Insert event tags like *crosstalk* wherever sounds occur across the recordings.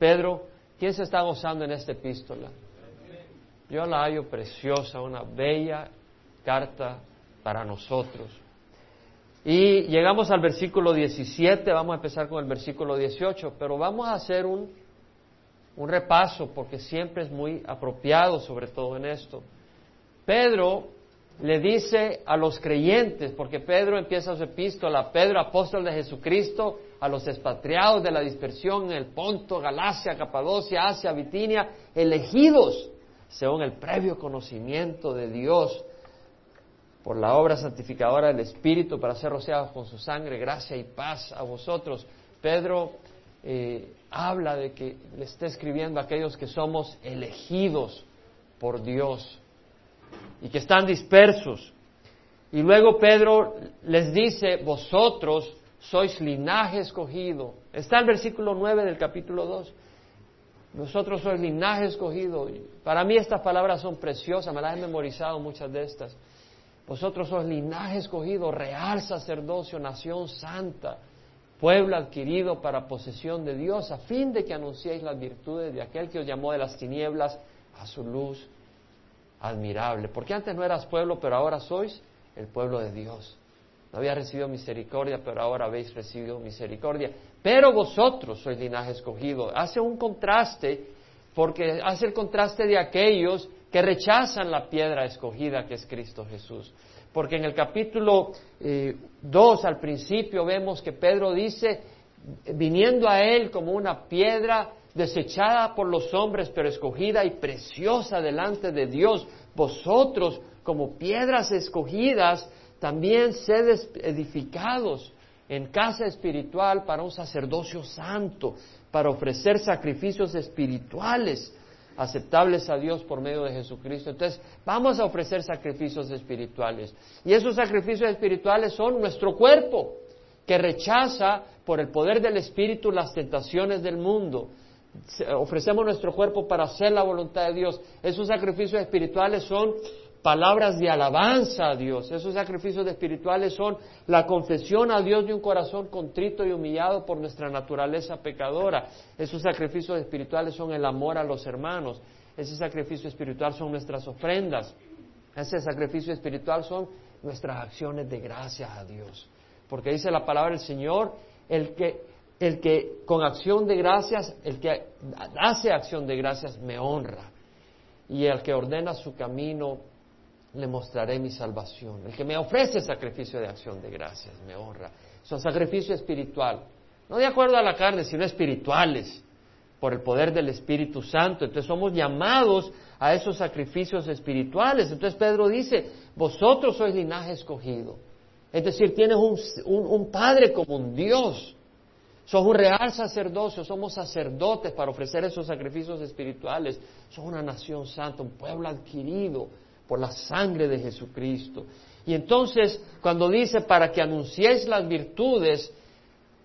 Pedro, ¿quién se está gozando en esta epístola? Yo la hallo preciosa, una bella carta para nosotros. Y llegamos al versículo 17, vamos a empezar con el versículo 18, pero vamos a hacer un, un repaso porque siempre es muy apropiado, sobre todo en esto. Pedro le dice a los creyentes, porque Pedro empieza su epístola, Pedro, apóstol de Jesucristo, a los expatriados de la dispersión en el Ponto, Galacia, Capadocia, Asia, Bitinia, elegidos según el previo conocimiento de Dios por la obra santificadora del Espíritu para ser rociados con su sangre, gracia y paz a vosotros. Pedro eh, habla de que le está escribiendo a aquellos que somos elegidos por Dios y que están dispersos. Y luego Pedro les dice, vosotros sois linaje escogido. Está el versículo 9 del capítulo 2. Vosotros sois linaje escogido. Para mí estas palabras son preciosas, me las he memorizado muchas de estas. Vosotros sois linaje escogido, real sacerdocio, nación santa, pueblo adquirido para posesión de Dios, a fin de que anunciéis las virtudes de aquel que os llamó de las tinieblas a su luz admirable. Porque antes no eras pueblo, pero ahora sois el pueblo de Dios. No había recibido misericordia, pero ahora habéis recibido misericordia. Pero vosotros sois linaje escogido. Hace un contraste, porque hace el contraste de aquellos que rechazan la piedra escogida que es Cristo Jesús. Porque en el capítulo 2 eh, al principio vemos que Pedro dice, viniendo a él como una piedra desechada por los hombres, pero escogida y preciosa delante de Dios, vosotros como piedras escogidas, también sed edificados en casa espiritual para un sacerdocio santo, para ofrecer sacrificios espirituales aceptables a Dios por medio de Jesucristo. Entonces, vamos a ofrecer sacrificios espirituales. Y esos sacrificios espirituales son nuestro cuerpo, que rechaza por el poder del Espíritu las tentaciones del mundo. Ofrecemos nuestro cuerpo para hacer la voluntad de Dios. Esos sacrificios espirituales son palabras de alabanza a Dios. Esos sacrificios espirituales son la confesión a Dios de un corazón contrito y humillado por nuestra naturaleza pecadora. Esos sacrificios espirituales son el amor a los hermanos. Ese sacrificio espiritual son nuestras ofrendas. Ese sacrificio espiritual son nuestras acciones de gracias a Dios. Porque dice la palabra del Señor, el que, el que con acción de gracias, el que hace acción de gracias me honra. Y el que ordena su camino le mostraré mi salvación. El que me ofrece sacrificio de acción de gracias, me honra. Son sacrificio espiritual, no de acuerdo a la carne, sino espirituales, por el poder del Espíritu Santo. Entonces somos llamados a esos sacrificios espirituales. Entonces Pedro dice, vosotros sois linaje escogido. Es decir, tienes un, un Padre como un Dios. Sos un real sacerdocio, somos sacerdotes para ofrecer esos sacrificios espirituales. Sos una nación santa, un pueblo adquirido por la sangre de Jesucristo. Y entonces, cuando dice, para que anunciéis las virtudes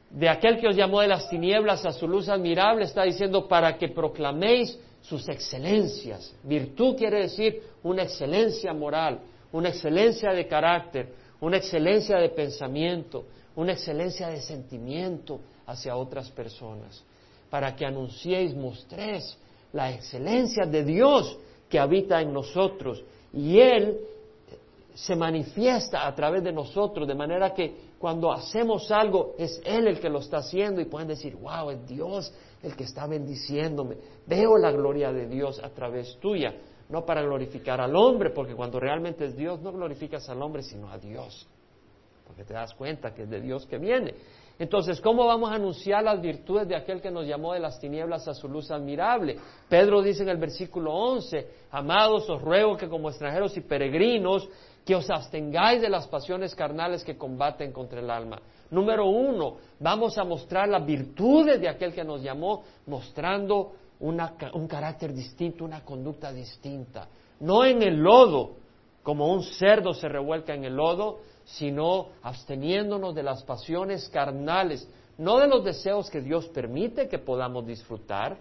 de aquel que os llamó de las tinieblas a su luz admirable, está diciendo, para que proclaméis sus excelencias. Virtud quiere decir una excelencia moral, una excelencia de carácter, una excelencia de pensamiento, una excelencia de sentimiento hacia otras personas. Para que anunciéis, mostréis la excelencia de Dios que habita en nosotros y Él se manifiesta a través de nosotros, de manera que cuando hacemos algo es Él el que lo está haciendo y pueden decir, wow, es Dios el que está bendiciéndome. Veo la gloria de Dios a través tuya, no para glorificar al hombre, porque cuando realmente es Dios no glorificas al hombre, sino a Dios, porque te das cuenta que es de Dios que viene. Entonces, ¿cómo vamos a anunciar las virtudes de aquel que nos llamó de las tinieblas a su luz admirable? Pedro dice en el versículo 11, amados, os ruego que como extranjeros y peregrinos, que os abstengáis de las pasiones carnales que combaten contra el alma. Número uno, vamos a mostrar las virtudes de aquel que nos llamó, mostrando un carácter distinto, una conducta distinta. No en el lodo, como un cerdo se revuelca en el lodo, sino absteniéndonos de las pasiones carnales, no de los deseos que Dios permite que podamos disfrutar,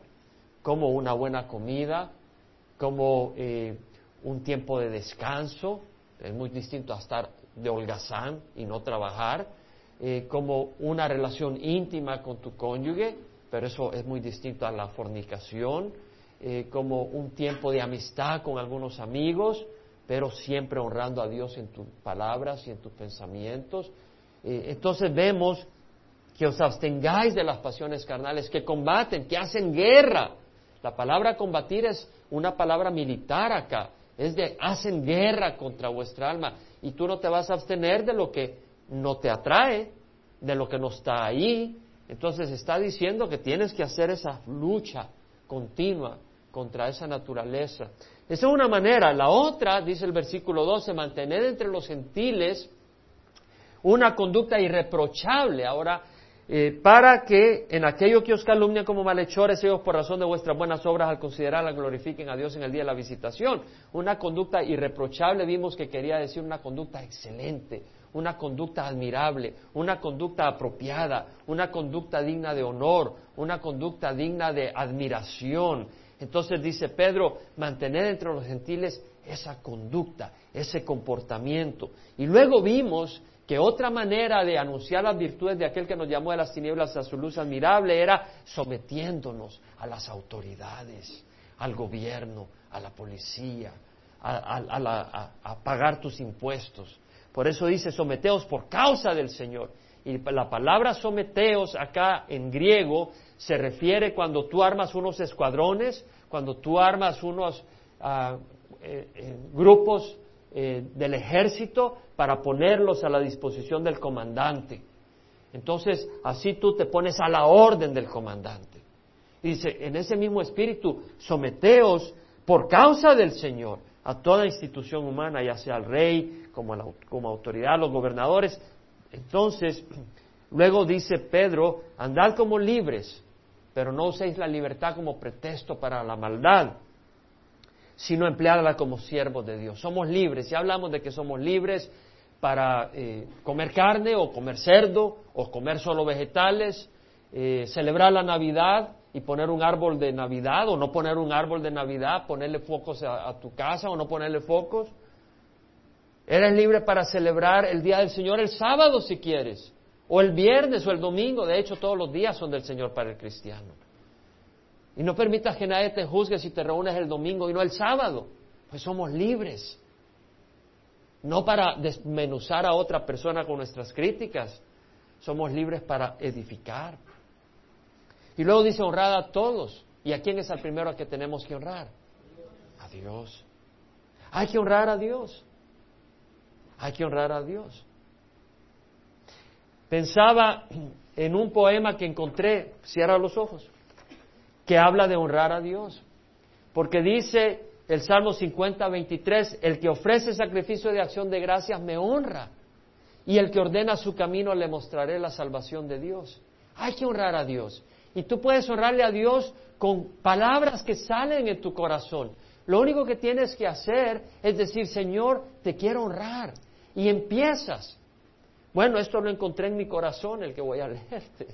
como una buena comida, como eh, un tiempo de descanso, es muy distinto a estar de holgazán y no trabajar, eh, como una relación íntima con tu cónyuge, pero eso es muy distinto a la fornicación, eh, como un tiempo de amistad con algunos amigos, pero siempre honrando a Dios en tus palabras y en tus pensamientos. Eh, entonces vemos que os abstengáis de las pasiones carnales, que combaten, que hacen guerra. La palabra combatir es una palabra militar acá, es de hacen guerra contra vuestra alma y tú no te vas a abstener de lo que no te atrae, de lo que no está ahí. Entonces está diciendo que tienes que hacer esa lucha continua contra esa naturaleza. Esa es una manera. La otra, dice el versículo 12, mantener entre los gentiles una conducta irreprochable. Ahora, eh, para que en aquello que os calumnian como malhechores, ellos por razón de vuestras buenas obras al considerarla glorifiquen a Dios en el día de la visitación. Una conducta irreprochable vimos que quería decir una conducta excelente, una conducta admirable, una conducta apropiada, una conducta digna de honor, una conducta digna de admiración. Entonces dice Pedro, mantener entre los gentiles esa conducta, ese comportamiento. Y luego vimos que otra manera de anunciar las virtudes de aquel que nos llamó de las tinieblas a su luz admirable era sometiéndonos a las autoridades, al gobierno, a la policía, a, pagar tus impuestos. Por eso dice someteos por causa del Señor. Y la palabra someteos acá en griego se refiere cuando tú armas unos escuadrones, cuando tú armas unos ah, eh, eh, grupos eh, del ejército para ponerlos a la disposición del comandante. Entonces, así tú te pones a la orden del comandante. dice, en ese mismo espíritu, someteos por causa del Señor a toda institución humana, ya sea el rey, como, como autoridad, los gobernadores. Entonces, *clears throat* luego dice Pedro, andad como libres, pero no uséis la libertad como pretexto para la maldad sino emplearla como siervos de Dios. Somos libres, si hablamos de que somos libres para eh, comer carne o comer cerdo o comer solo vegetales, eh, celebrar la Navidad y poner un árbol de Navidad o no poner un árbol de Navidad, ponerle focos a, a tu casa o no ponerle focos. Eres libre para celebrar el Día del Señor el sábado si quieres, o el viernes o el domingo, de hecho todos los días son del Señor para el cristiano. Y no permitas que nadie te juzgue si te reúnes el domingo y no el sábado. Pues somos libres. No para desmenuzar a otra persona con nuestras críticas. Somos libres para edificar. Y luego dice honrad a todos. ¿Y a quién es el primero a que tenemos que honrar? A Dios. Hay que honrar a Dios. Hay que honrar a Dios. Pensaba en un poema que encontré, cierra los ojos que habla de honrar a Dios. Porque dice el Salmo 50, 23, el que ofrece sacrificio de acción de gracias me honra, y el que ordena su camino le mostraré la salvación de Dios. Hay que honrar a Dios. Y tú puedes honrarle a Dios con palabras que salen en tu corazón. Lo único que tienes que hacer es decir, Señor, te quiero honrar. Y empiezas. Bueno, esto lo encontré en mi corazón, el que voy a leerte.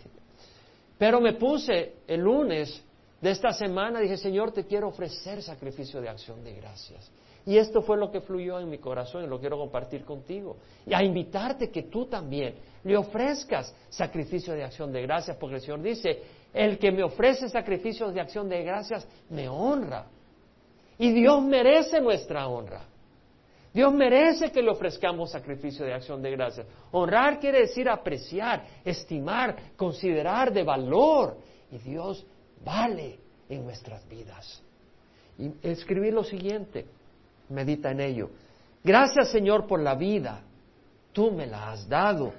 Pero me puse el lunes de esta semana dije, Señor, te quiero ofrecer sacrificio de acción de gracias. Y esto fue lo que fluyó en mi corazón y lo quiero compartir contigo. Y a invitarte que tú también le ofrezcas sacrificio de acción de gracias, porque el Señor dice, el que me ofrece sacrificios de acción de gracias me honra. Y Dios merece nuestra honra. Dios merece que le ofrezcamos sacrificio de acción de gracias. Honrar quiere decir apreciar, estimar, considerar de valor. Y Dios vale en nuestras vidas. Y escribir lo siguiente, medita en ello. Gracias Señor por la vida, tú me la has dado.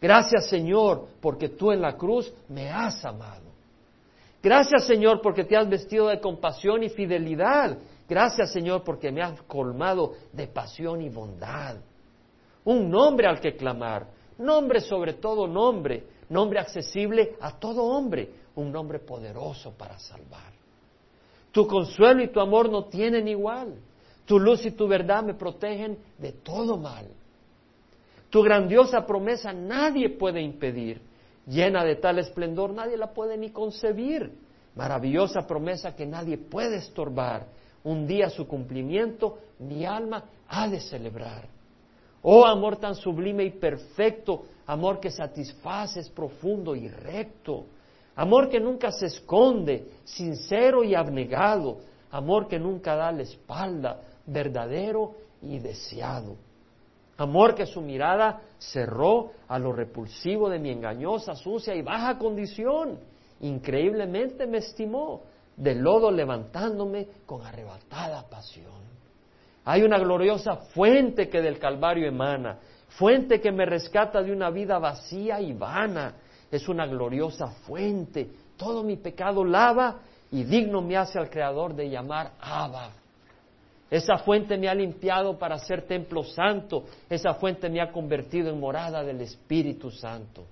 Gracias Señor porque tú en la cruz me has amado. Gracias Señor porque te has vestido de compasión y fidelidad. Gracias Señor porque me has colmado de pasión y bondad. Un nombre al que clamar, nombre sobre todo nombre, nombre accesible a todo hombre, un nombre poderoso para salvar. Tu consuelo y tu amor no tienen igual. Tu luz y tu verdad me protegen de todo mal. Tu grandiosa promesa nadie puede impedir. Llena de tal esplendor, nadie la puede ni concebir. Maravillosa promesa que nadie puede estorbar. Un día su cumplimiento mi alma ha de celebrar. Oh amor tan sublime y perfecto, amor que satisface, es profundo y recto amor que nunca se esconde, sincero y abnegado, amor que nunca da la espalda, verdadero y deseado. Amor que su mirada cerró a lo repulsivo de mi engañosa, sucia y baja condición. Increíblemente me estimó, de lodo levantándome con arrebatada pasión. Hay una gloriosa fuente que del Calvario emana, fuente que me rescata de una vida vacía y vana. Es una gloriosa fuente. Todo mi pecado lava y digno me hace al Creador de llamar Abba, esa fuente me ha limpiado para ser templo santo. Esa fuente me ha convertido en morada del Espíritu Santo.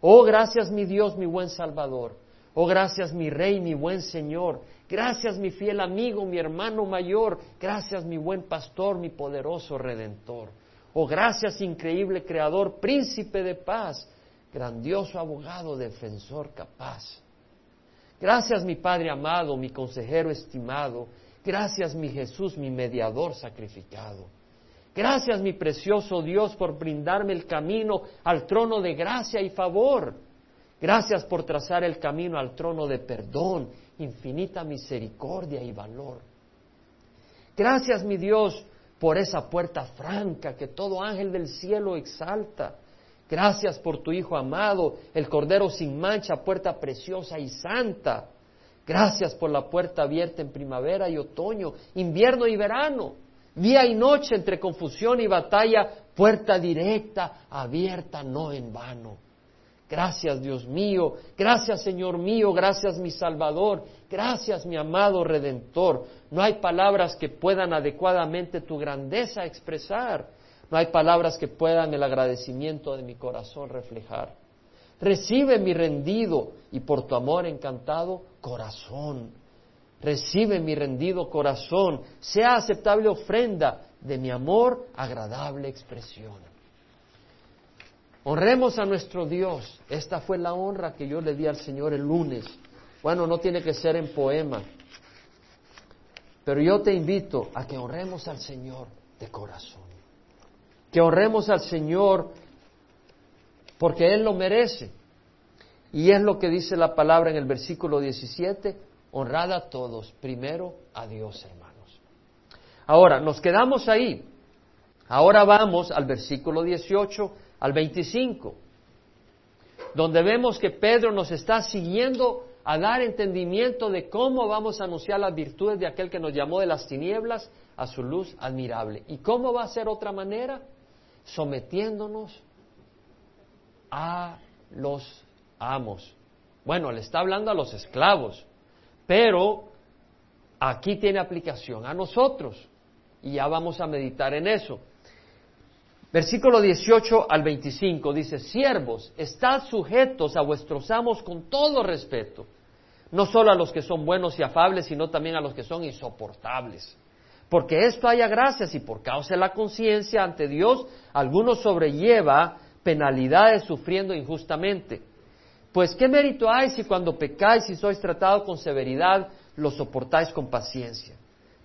Oh, gracias mi Dios, mi buen Salvador. Oh, gracias mi Rey, mi buen Señor. Gracias mi fiel amigo, mi hermano mayor. Gracias mi buen pastor, mi poderoso Redentor. Oh, gracias increíble Creador, príncipe de paz, grandioso abogado, defensor capaz. Gracias mi Padre amado, mi consejero estimado. Gracias mi Jesús, mi mediador sacrificado. Gracias mi precioso Dios por brindarme el camino al trono de gracia y favor. Gracias por trazar el camino al trono de perdón, infinita misericordia y valor. Gracias mi Dios por esa puerta franca que todo ángel del cielo exalta. Gracias por tu Hijo amado, el Cordero sin mancha, puerta preciosa y santa. Gracias por la puerta abierta en primavera y otoño, invierno y verano, día y noche entre confusión y batalla, puerta directa, abierta, no en vano. Gracias Dios mío, gracias Señor mío, gracias mi Salvador, gracias mi amado Redentor. No hay palabras que puedan adecuadamente tu grandeza expresar, no hay palabras que puedan el agradecimiento de mi corazón reflejar. Recibe mi rendido y por tu amor encantado corazón. Recibe mi rendido corazón. Sea aceptable ofrenda de mi amor, agradable expresión. Honremos a nuestro Dios. Esta fue la honra que yo le di al Señor el lunes. Bueno, no tiene que ser en poema. Pero yo te invito a que honremos al Señor de corazón. Que honremos al Señor porque Él lo merece. Y es lo que dice la palabra en el versículo 17, honrad a todos, primero a Dios, hermanos. Ahora, nos quedamos ahí. Ahora vamos al versículo 18 al 25, donde vemos que Pedro nos está siguiendo a dar entendimiento de cómo vamos a anunciar las virtudes de aquel que nos llamó de las tinieblas a su luz admirable. ¿Y cómo va a ser otra manera? Sometiéndonos a los amos. Bueno, le está hablando a los esclavos, pero aquí tiene aplicación a nosotros y ya vamos a meditar en eso. Versículo 18 al 25 dice, siervos, estad sujetos a vuestros amos con todo respeto, no solo a los que son buenos y afables, sino también a los que son insoportables. Porque esto haya gracias y por causa de la conciencia ante Dios, algunos sobrelleva penalidades sufriendo injustamente. Pues qué mérito hay si cuando pecáis y sois tratados con severidad, lo soportáis con paciencia.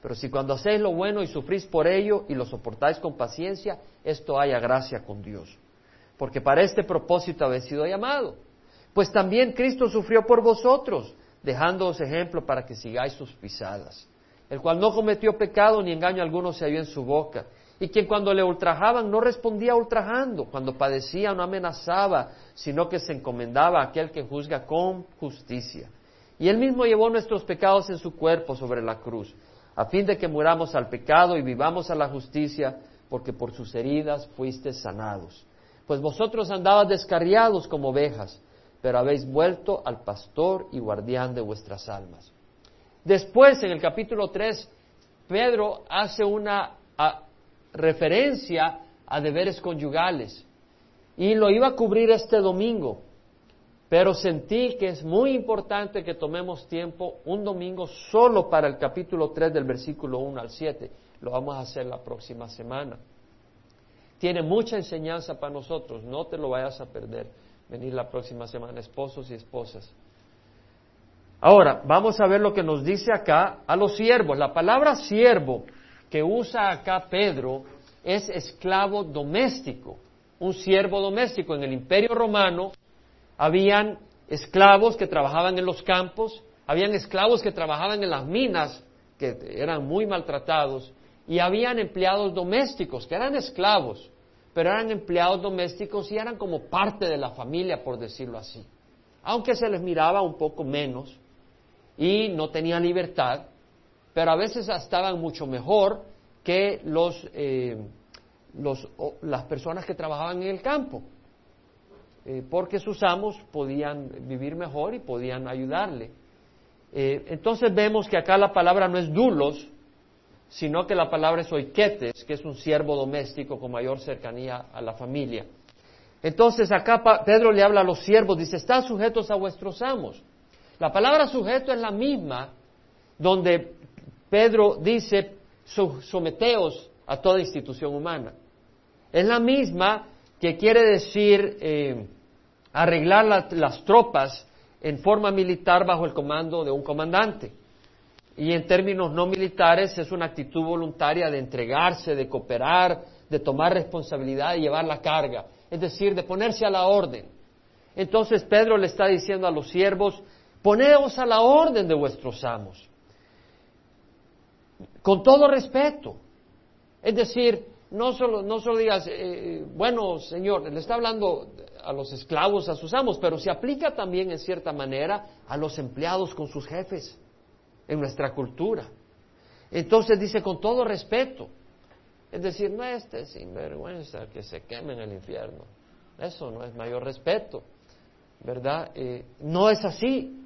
Pero si cuando hacéis lo bueno y sufrís por ello y lo soportáis con paciencia, esto haya gracia con Dios. Porque para este propósito habéis sido llamado. Pues también Cristo sufrió por vosotros, dejándoos ejemplo para que sigáis sus pisadas. El cual no cometió pecado ni engaño alguno se halló en su boca y quien cuando le ultrajaban no respondía ultrajando, cuando padecía no amenazaba, sino que se encomendaba a aquel que juzga con justicia. Y él mismo llevó nuestros pecados en su cuerpo sobre la cruz, a fin de que muramos al pecado y vivamos a la justicia, porque por sus heridas fuiste sanados. Pues vosotros andabas descarriados como ovejas, pero habéis vuelto al pastor y guardián de vuestras almas. Después, en el capítulo 3, Pedro hace una referencia a deberes conyugales. Y lo iba a cubrir este domingo, pero sentí que es muy importante que tomemos tiempo un domingo solo para el capítulo 3 del versículo 1 al 7. Lo vamos a hacer la próxima semana. Tiene mucha enseñanza para nosotros, no te lo vayas a perder. Venir la próxima semana, esposos y esposas. Ahora, vamos a ver lo que nos dice acá a los siervos. La palabra siervo que usa acá Pedro es esclavo doméstico, un siervo doméstico. En el imperio romano habían esclavos que trabajaban en los campos, habían esclavos que trabajaban en las minas, que eran muy maltratados, y habían empleados domésticos, que eran esclavos, pero eran empleados domésticos y eran como parte de la familia, por decirlo así. Aunque se les miraba un poco menos y no tenían libertad, pero a veces estaban mucho mejor que los, eh, las personas que trabajaban en el campo, eh, porque sus amos podían vivir mejor y podían ayudarle. Eh, entonces vemos que acá la palabra no es dulos, sino que la palabra es oiketes, que es un siervo doméstico con mayor cercanía a la familia. Entonces acá Pedro le habla a los siervos, dice, están sujetos a vuestros amos. La palabra sujeto es la misma donde Pedro dice, someteos a toda institución humana. Es la misma que quiere decir eh, arreglar las tropas en forma militar bajo el comando de un comandante. Y en términos no militares es una actitud voluntaria de entregarse, de cooperar, de tomar responsabilidad y llevar la carga, es decir, de ponerse a la orden. Entonces Pedro le está diciendo a los siervos, poneos a la orden de vuestros amos, con todo respeto. Es decir, no solo, no solo digas, eh, bueno, Señor, le está hablando a los esclavos, a sus amos, pero se aplica también en cierta manera a los empleados con sus jefes en nuestra cultura. Entonces dice con todo respeto, es decir, no este sinvergüenza que se queme en el infierno. Eso no es mayor respeto, ¿verdad? Eh, no es así.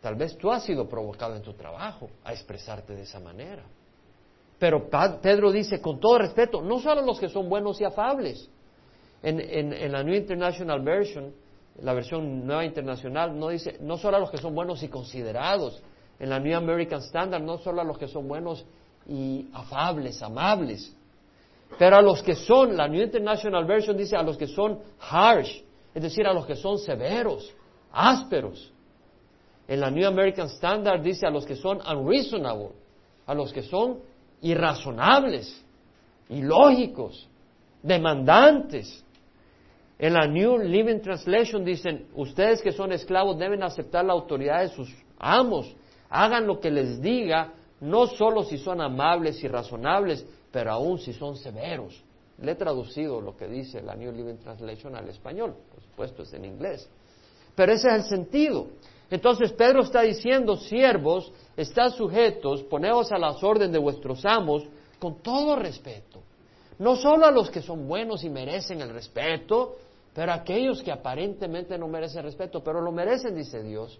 Tal vez tú has sido provocado en tu trabajo a expresarte de esa manera. Pero Pedro dice, con todo respeto, no solo los que son buenos y afables. En, en la New International Version la versión nueva internacional no dice, no solo a los que son buenos y considerados, en la New American Standard no solo a los que son buenos y afables, amables, pero a los que son, la New International Version dice a los que son harsh, es decir, a los que son severos, ásperos. En la New American Standard dice a los que son unreasonable, a los que son irrazonables, ilógicos, demandantes, en la New Living Translation dicen, ustedes que son esclavos deben aceptar la autoridad de sus amos, hagan lo que les diga, no solo si son amables y razonables, pero aún si son severos. Le he traducido lo que dice la New Living Translation al español, por supuesto es en inglés. Pero ese es el sentido. Entonces Pedro está diciendo, siervos, están sujetos, poneos a las órdenes de vuestros amos con todo respeto. No solo a los que son buenos y merecen el respeto, pero aquellos que aparentemente no merecen respeto, pero lo merecen, dice Dios,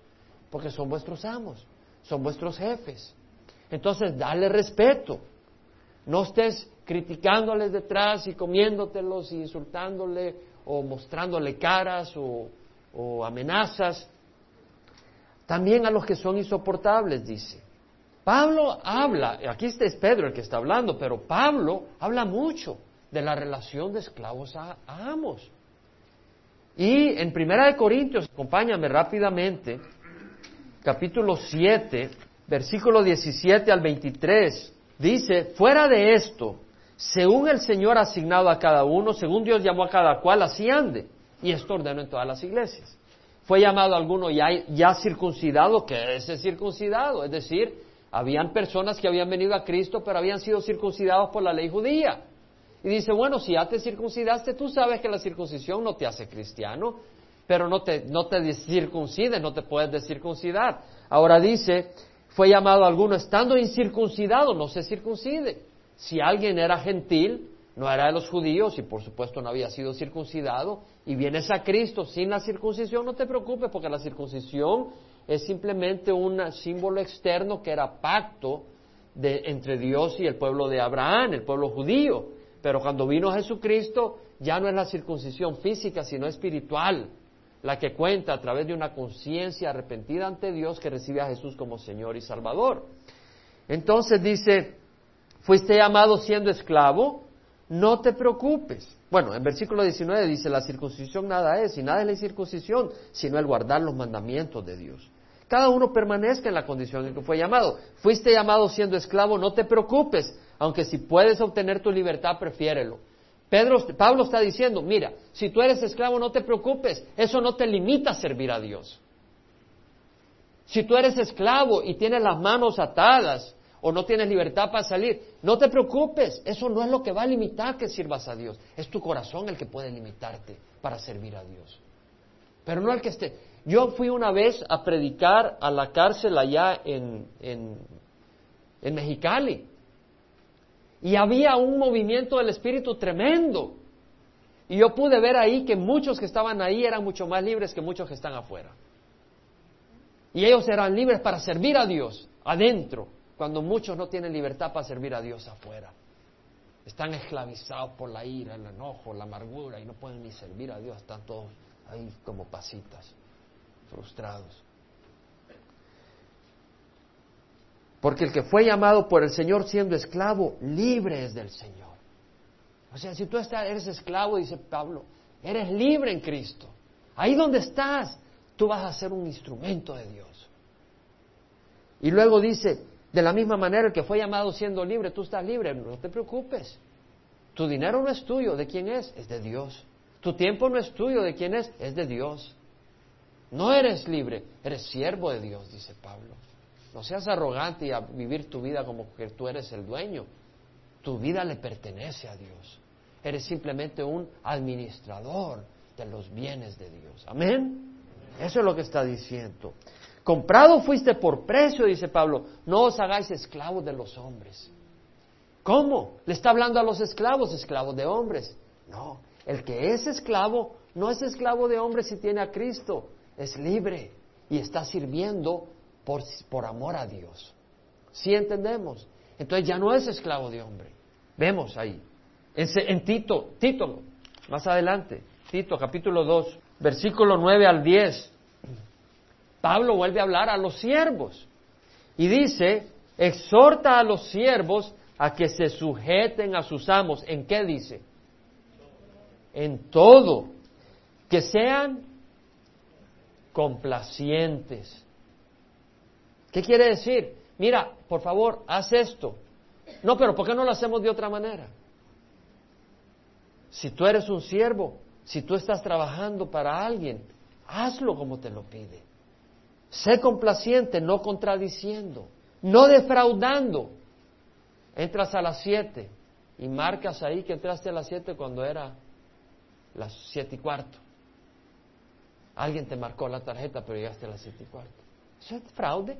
porque son vuestros amos, son vuestros jefes. Entonces, dale respeto. No estés criticándoles detrás y comiéndotelos y insultándole o mostrándole caras o, amenazas. También a los que son insoportables, dice. Pablo habla, aquí este es Pedro el que está hablando, pero Pablo habla mucho de la relación de esclavos a, amos. Y en Primera de Corintios, acompáñame rápidamente, capítulo 7, versículo 17 al 23, dice, fuera de esto, según el Señor ha asignado a cada uno, según Dios llamó a cada cual, así ande. Y esto ordeno en todas las iglesias. Fue llamado alguno ya, ya circuncidado, que es circuncidado, es decir, habían personas que habían venido a Cristo, pero habían sido circuncidados por la ley judía. Y dice, bueno, si ya te circuncidaste, tú sabes que la circuncisión no te hace cristiano, pero no te, no te circuncides, no te puedes descircuncidar. Ahora dice, fue llamado alguno estando incircuncidado, no se circuncide. Si alguien era gentil, no era de los judíos y por supuesto no había sido circuncidado, y vienes a Cristo sin la circuncisión, no te preocupes porque la circuncisión es simplemente un símbolo externo que era pacto de, entre Dios y el pueblo de Abraham, el pueblo judío. Pero cuando vino Jesucristo, ya no es la circuncisión física, sino espiritual, la que cuenta a través de una conciencia arrepentida ante Dios que recibe a Jesús como Señor y Salvador. Entonces dice, fuiste llamado siendo esclavo, no te preocupes. Bueno, en versículo 19 dice, la circuncisión nada es, y nada es la circuncisión, sino el guardar los mandamientos de Dios. Cada uno permanezca en la condición en que fue llamado. Fuiste llamado siendo esclavo, no te preocupes, aunque si puedes obtener tu libertad, prefiérelo. Pedro, Pablo está diciendo, mira, si tú eres esclavo no te preocupes, eso no te limita a servir a Dios. Si tú eres esclavo y tienes las manos atadas o no tienes libertad para salir, no te preocupes, eso no es lo que va a limitar que sirvas a Dios, es tu corazón el que puede limitarte para servir a Dios. Pero no el que esté. Yo fui una vez a predicar a la cárcel allá en, en, en Mexicali y había un movimiento del Espíritu tremendo. Y yo pude ver ahí que muchos que estaban ahí eran mucho más libres que muchos que están afuera. Y ellos eran libres para servir a Dios adentro, cuando muchos no tienen libertad para servir a Dios afuera. Están esclavizados por la ira, el enojo, la amargura y no pueden ni servir a Dios, están todos ahí como pasitas, frustrados. Porque el que fue llamado por el Señor siendo esclavo, libre es del Señor. O sea, si tú eres esclavo, dice Pablo, eres libre en Cristo. Ahí donde estás, tú vas a ser un instrumento de Dios. Y luego dice, de la misma manera, el que fue llamado siendo libre, tú estás libre, no te preocupes. Tu dinero no es tuyo, ¿de quién es? Es de Dios. Tu tiempo no es tuyo, ¿de quién es? Es de Dios. No eres libre, eres siervo de Dios, dice Pablo. No seas arrogante y a vivir tu vida como que tú eres el dueño. Tu vida le pertenece a Dios. Eres simplemente un administrador de los bienes de Dios. Amén. Eso es lo que está diciendo. Comprado fuiste por precio, dice Pablo. No os hagáis esclavos de los hombres. ¿Cómo? Le está hablando a los esclavos, esclavos de hombres. No, el que es esclavo no es esclavo de hombres si tiene a Cristo. Es libre y está sirviendo por, por amor a Dios. ¿Sí entendemos? Entonces ya no es esclavo de hombre. Vemos ahí. En, Tito, Tito, más adelante, Tito capítulo 2, versículo 9 al 10, Pablo vuelve a hablar a los siervos y dice, exhorta a los siervos a que se sujeten a sus amos. ¿En qué dice? En todo. Que sean complacientes. ¿Qué quiere decir? Mira, por favor, haz esto. No, pero ¿por qué no lo hacemos de otra manera? Si tú eres un siervo, si tú estás trabajando para alguien, hazlo como te lo pide. Sé complaciente, no contradiciendo, no defraudando. Entras a las siete y marcas ahí que entraste a las siete cuando era las siete y cuarto. Alguien te marcó la tarjeta, pero llegaste a las siete y cuarto. Eso es fraude.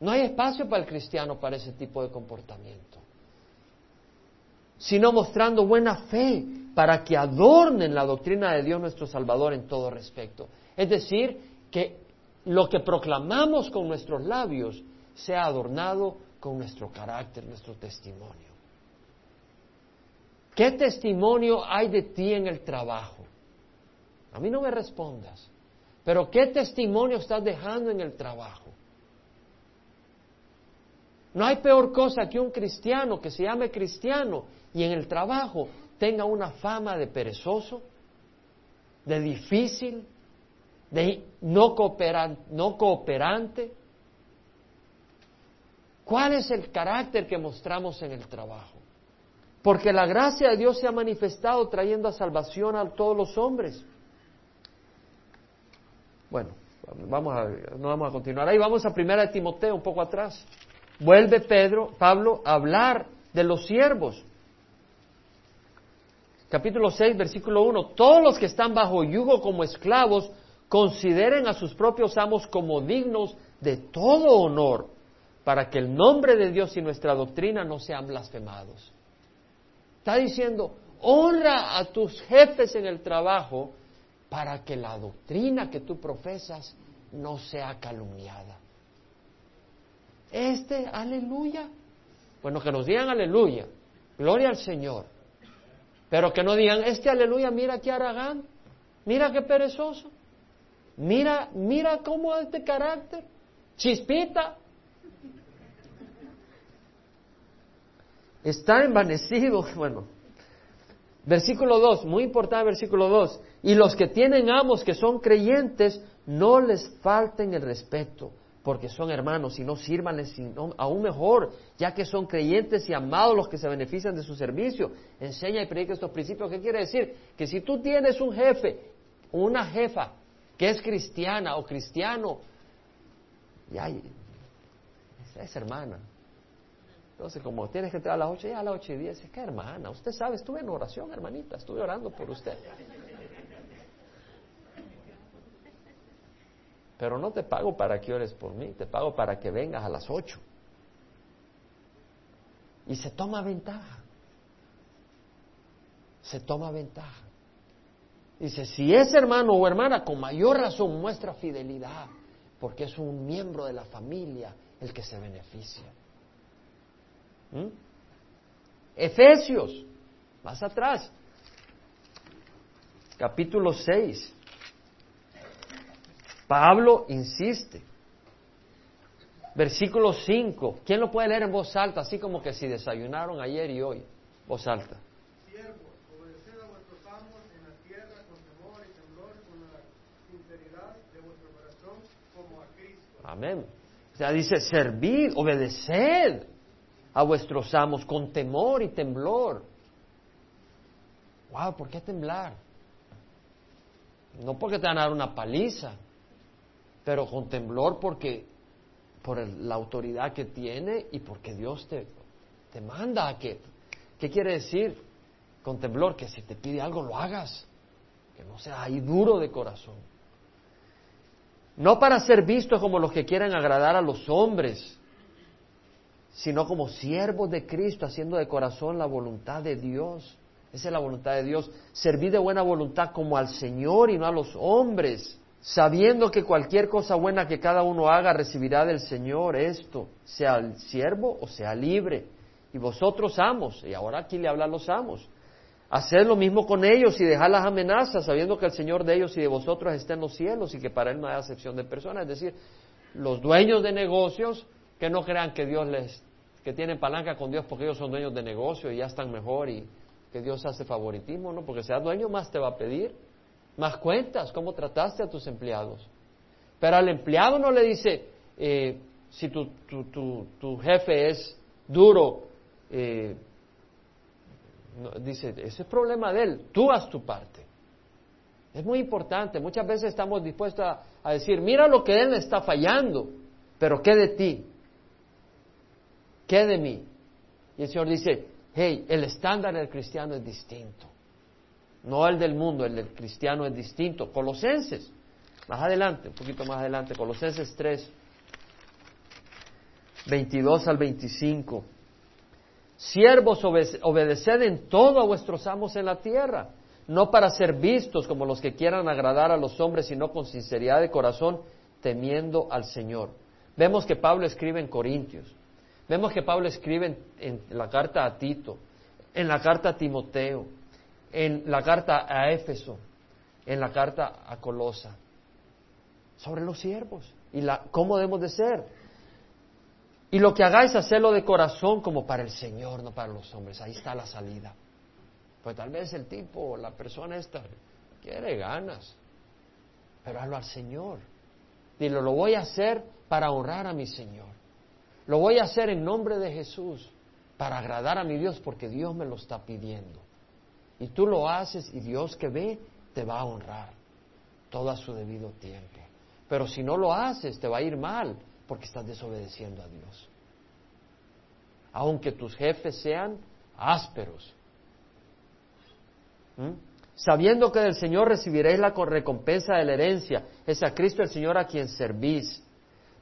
No hay espacio para el cristiano para ese tipo de comportamiento sino mostrando buena fe para que adornen la doctrina de Dios nuestro Salvador en todo respecto. Es decir, que lo que proclamamos con nuestros labios sea adornado con nuestro carácter, nuestro testimonio. ¿Qué testimonio hay de ti en el trabajo? A mí no me respondas, pero ¿qué testimonio estás dejando en el trabajo? No hay peor cosa que un cristiano que se llame cristiano y en el trabajo tenga una fama de perezoso, de difícil, de no, no cooperante. ¿Cuál es el carácter que mostramos en el trabajo? Porque la gracia de Dios se ha manifestado trayendo a salvación a todos los hombres. Bueno, vamos a, no vamos a continuar ahí, vamos a primera de Timoteo, un poco atrás. Vuelve Pedro, Pablo, a hablar de los siervos capítulo 6, versículo 1, todos los que están bajo yugo como esclavos consideren a sus propios amos como dignos de todo honor, para que el nombre de Dios y nuestra doctrina no sean blasfemados. Está diciendo, honra a tus jefes en el trabajo para que la doctrina que tú profesas no sea calumniada. Este, aleluya. Bueno, que nos digan aleluya. Gloria al Señor. Pero que no digan, este aleluya, mira qué aragán, mira qué perezoso, mira, mira cómo es carácter, chispita. Está envanecido, *laughs* bueno. Versículo 2, muy importante versículo 2. Y los que tienen amos que son creyentes, no les falten el respeto, porque son hermanos, sino sírvanles aún mejor, ya que son creyentes y amados los que se benefician de su servicio. Enseña y predica estos principios. ¿Qué quiere decir? Que si tú tienes un jefe, una jefa, que es cristiana o cristiano, ya es hermana. Entonces, como tienes que entrar a las ocho, ya a las ocho y diez, es que hermana, usted sabe, estuve en oración, hermanita, estuve orando por usted. Pero no te pago para que ores por mí, te pago para que vengas a las ocho. Y se toma ventaja. Se toma ventaja. Dice, si es hermano o hermana, con mayor razón muestra fidelidad, porque es un miembro de la familia el que se beneficia. ¿Mm? Efesios, más atrás, capítulo 6. Pablo insiste. Versículo 5. ¿Quién lo puede leer en voz alta, así como que si desayunaron ayer y hoy? Voz alta. Siervos, obedeced a vuestros amos en la tierra con temor y temblor, con la sinceridad de vuestro corazón, como a Cristo. Amén. O sea, dice, servid, obedeced a vuestros amos con temor y temblor. Wow, ¿por qué temblar? No porque te van a dar una paliza, pero con temblor porque por la autoridad que tiene y porque Dios te, te manda a que. ¿Qué quiere decir con temblor? Que si te pide algo lo hagas, que no sea ahí duro de corazón. No para ser visto como los que quieren agradar a los hombres, sino como siervos de Cristo, haciendo de corazón la voluntad de Dios. Esa es la voluntad de Dios. Servir de buena voluntad como al Señor y no a los hombres sabiendo que cualquier cosa buena que cada uno haga recibirá del Señor esto, sea el siervo o sea libre. Y vosotros amos, y ahora aquí le hablan los amos, haced lo mismo con ellos y dejad las amenazas, sabiendo que el Señor de ellos y de vosotros está en los cielos y que para Él no hay acepción de personas. Es decir, los dueños de negocios que no crean que Dios les, que tienen palanca con Dios porque ellos son dueños de negocios y ya están mejor y que Dios hace favoritismo, ¿no? Porque sea dueño más te va a pedir más cuentas, cómo trataste a tus empleados. Pero al empleado no le dice, eh, si tu, tu, tu, jefe es duro, eh, dice, ese es problema de él, tú haz tu parte. Es muy importante, muchas veces estamos dispuestos a, a decir, mira lo que él está fallando, pero ¿qué de ti? ¿Qué de mí? Y el Señor dice, hey, el estándar del cristiano es distinto no el del mundo, el del cristiano es distinto. Colosenses, más adelante, un poquito más adelante, Colosenses 3, 22 al 25. Siervos, obedeced en todo a vuestros amos en la tierra, no para ser vistos como los que quieran agradar a los hombres, sino con sinceridad de corazón, temiendo al Señor. Vemos que Pablo escribe en Corintios, vemos que Pablo escribe en la carta a Tito, en la carta a Timoteo, en la carta a Éfeso, en la carta a Colosa, sobre los siervos y la, cómo debemos de ser. Y lo que hagáis, hacerlo de corazón como para el Señor, no para los hombres. Ahí está la salida. Pues tal vez el tipo, la persona esta, quiere ganas, pero hazlo al Señor. Dile, lo voy a hacer para honrar a mi Señor. Lo voy a hacer en nombre de Jesús, para agradar a mi Dios, porque Dios me lo está pidiendo. Y tú lo haces y Dios que ve te va a honrar todo a su debido tiempo. Pero si no lo haces, te va a ir mal porque estás desobedeciendo a Dios. Aunque tus jefes sean ásperos. Sabiendo que del Señor recibiréis la recompensa de la herencia, es a Cristo el Señor a quien servís.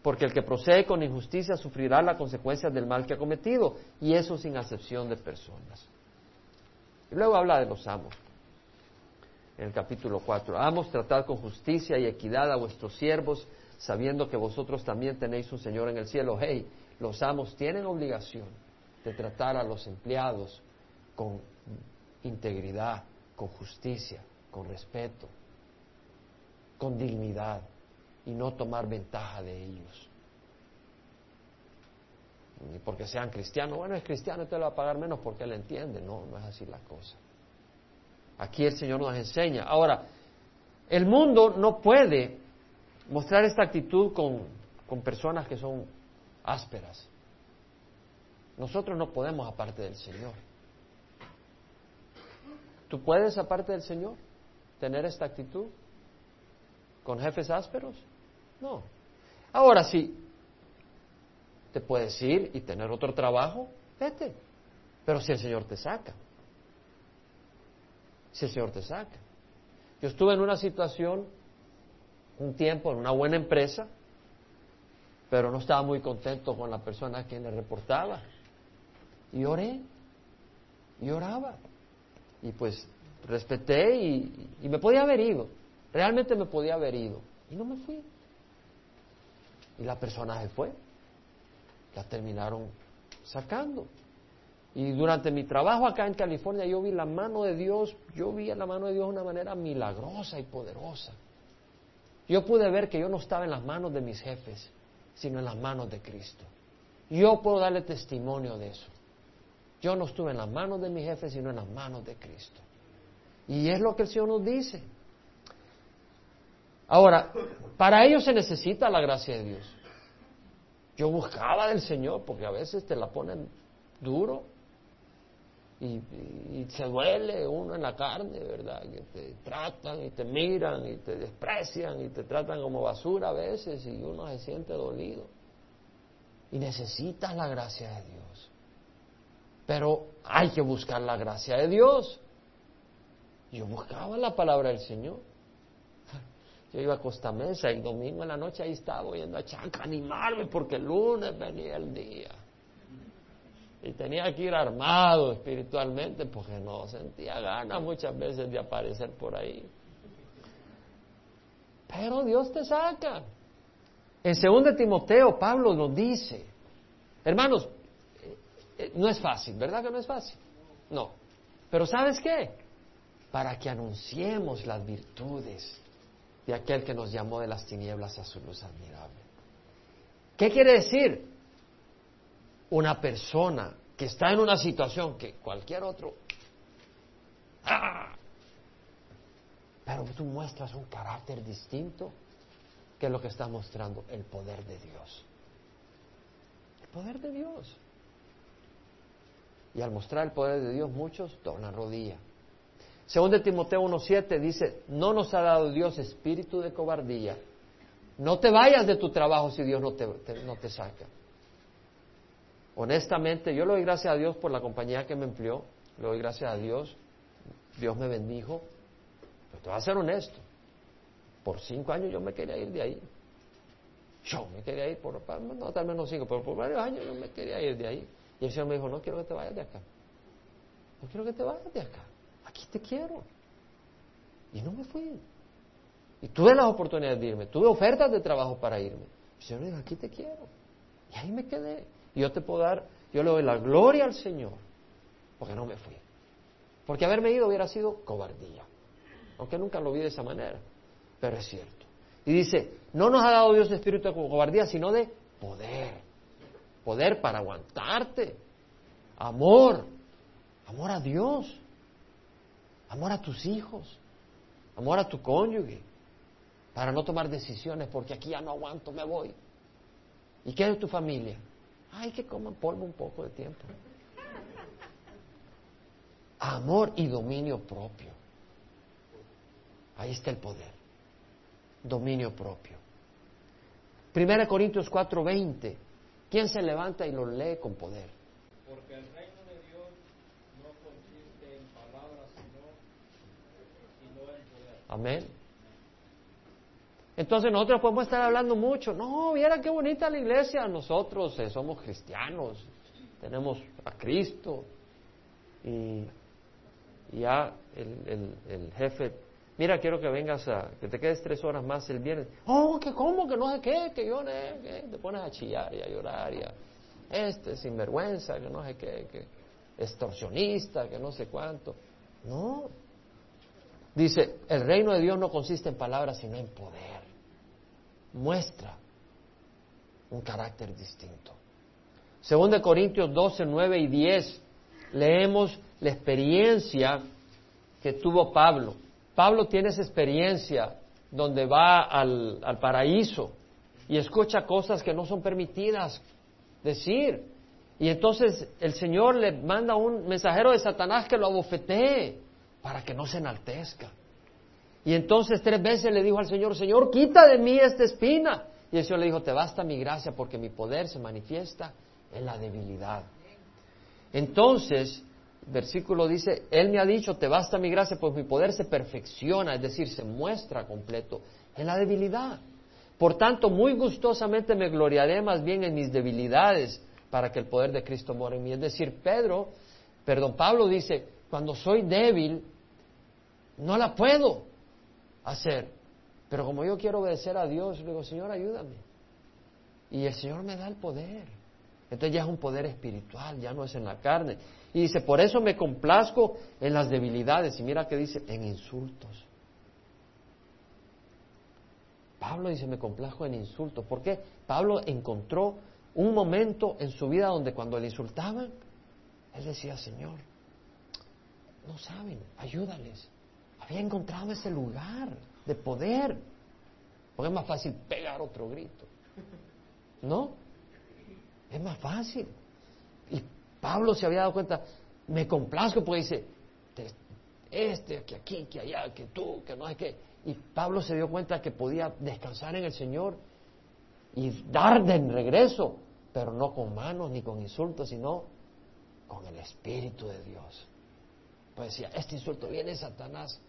Porque el que procede con injusticia sufrirá las consecuencias del mal que ha cometido, y eso sin acepción de personas. Luego habla de los amos. En el capítulo 4, amos, tratad con justicia y equidad a vuestros siervos, sabiendo que vosotros también tenéis un Señor en el cielo. Hey, los amos tienen obligación de tratar a los empleados con integridad, con justicia, con respeto, con dignidad y no tomar ventaja de ellos. Ni porque sean cristianos, bueno, es cristiano, usted le va a pagar menos porque él entiende. No, no es así la cosa. Aquí el Señor nos enseña. Ahora, el mundo no puede mostrar esta actitud con, con personas que son ásperas. Nosotros no podemos aparte del Señor. ¿Tú puedes aparte del Señor tener esta actitud con jefes ásperos? No. Ahora sí, te puedes ir y tener otro trabajo, vete. Pero si el Señor te saca, si el Señor te saca. Yo estuve en una situación un tiempo en una buena empresa, pero no estaba muy contento con la persona a quien le reportaba. Y oré, y oraba. Y pues respeté y, y me podía haber ido. Realmente me podía haber ido. Y no me fui. Y la persona se fue. Terminaron sacando. Y durante mi trabajo acá en California yo vi la mano de Dios, yo vi la mano de Dios de una manera milagrosa y poderosa. Yo pude ver que yo no estaba en las manos de mis jefes, sino en las manos de Cristo. Yo puedo darle testimonio de eso. Yo no estuve en las manos de mis jefes, sino en las manos de Cristo. Y es lo que el Señor nos dice. Ahora, para ello se necesita la gracia de Dios. Yo buscaba del Señor, porque a veces te la ponen duro y, se duele uno en la carne, ¿verdad? Que te tratan y te miran y te desprecian y te tratan como basura a veces y uno se siente dolido. Y necesitas la gracia de Dios. Pero hay que buscar la gracia de Dios. Yo buscaba la palabra del Señor. Yo iba a Costa Mesa y domingo en la noche ahí estaba yendo a Chanca animarme porque el lunes venía el día. Y tenía que ir armado espiritualmente porque no sentía ganas muchas veces de aparecer por ahí. Pero Dios te saca. En 2 Timoteo, Pablo nos dice, hermanos, eh, eh, no es fácil, ¿verdad que no es fácil? No. Pero ¿sabes qué? Para que anunciemos las virtudes de aquel que nos llamó de las tinieblas a su luz admirable. ¿Qué quiere decir? Una persona que está en una situación que cualquier otro... ¡ah! Pero tú muestras un carácter distinto que es lo que está mostrando el poder de Dios. El poder de Dios. Y al mostrar el poder de Dios, muchos doblan rodilla según de Timoteo 1.7 dice, no nos ha dado Dios espíritu de cobardía. No te vayas de tu trabajo si Dios no te, no te saca. Honestamente, yo le doy gracias a Dios por la compañía que me empleó, le doy gracias a Dios, Dios me bendijo, pero te voy a ser honesto, por cinco años yo me quería ir de ahí. Yo me quería ir, por, no tal menos cinco, pero por varios años yo me quería ir de ahí. Y el Señor me dijo, no quiero que te vayas de acá, no quiero que te vayas de acá aquí te quiero. Y no me fui. Y tuve las oportunidades de irme, tuve ofertas de trabajo para irme. El Señor dijo, aquí te quiero. Y ahí me quedé. Y yo te puedo dar, yo le doy la gloria al Señor, porque no me fui. Porque haberme ido hubiera sido cobardía. Aunque nunca lo vi de esa manera. Pero es cierto. Y dice, no nos ha dado Dios espíritu de cobardía, sino de poder. Poder para aguantarte. Amor. Amor a Dios amor a tus hijos, amor a tu cónyuge, para no tomar decisiones porque aquí ya no aguanto, me voy. ¿Y qué es tu familia? Ay, que coman polvo un poco de tiempo. Amor y dominio propio. Ahí está el poder. Dominio propio. Primera Corintios 4:20. ¿Quién se levanta y lo lee con poder? Porque el Amén. Entonces nosotros podemos estar hablando mucho. No, viera qué bonita la iglesia. Nosotros eh, somos cristianos, tenemos a Cristo. Y, ya el, el, jefe, mira, quiero que vengas a, que te quedes tres horas más el viernes. Oh, que cómo, que no sé qué, que yo, que te pones a chillar y a llorar y a, este sinvergüenza, que no sé qué, que extorsionista, que no sé cuánto. No, Dice, el reino de Dios no consiste en palabras, sino en poder. Muestra un carácter distinto. Según de Corintios 12, 9 y 10, leemos la experiencia que tuvo Pablo. Pablo tiene esa experiencia donde va al, al paraíso y escucha cosas que no son permitidas decir. Y entonces el Señor le manda un mensajero de Satanás que lo abofetee para que no se enaltezca. Y entonces tres veces le dijo al Señor, Señor, quita de mí esta espina. Y el Señor le dijo, te basta mi gracia porque mi poder se manifiesta en la debilidad. Entonces, versículo dice, Él me ha dicho, te basta mi gracia, pues mi poder se perfecciona, es decir, se muestra completo en la debilidad. Por tanto, muy gustosamente me gloriaré más bien en mis debilidades para que el poder de Cristo more en mí. Es decir, Pedro, perdón, Pablo dice, cuando soy débil, no la puedo hacer. Pero como yo quiero obedecer a Dios, le digo, Señor, ayúdame. Y el Señor me da el poder. Entonces ya es un poder espiritual, ya no es en la carne. Y dice, por eso me complazco en las debilidades. Y mira que dice, en insultos. Pablo dice, me complazco en insultos. ¿Por qué? Pablo encontró un momento en su vida donde cuando le insultaban, él decía, Señor, no saben, ayúdales. Había encontrado ese lugar de poder. Porque es más fácil pegar otro grito. ¿No? Es más fácil. Y Pablo se había dado cuenta, me complazco porque dice, este, que aquí, que allá, que tú, que no hay que. Y Pablo se dio cuenta que podía descansar en el Señor y dar de regreso, pero no con manos ni con insultos, sino con el Espíritu de Dios. Pues decía, este insulto viene Satanás,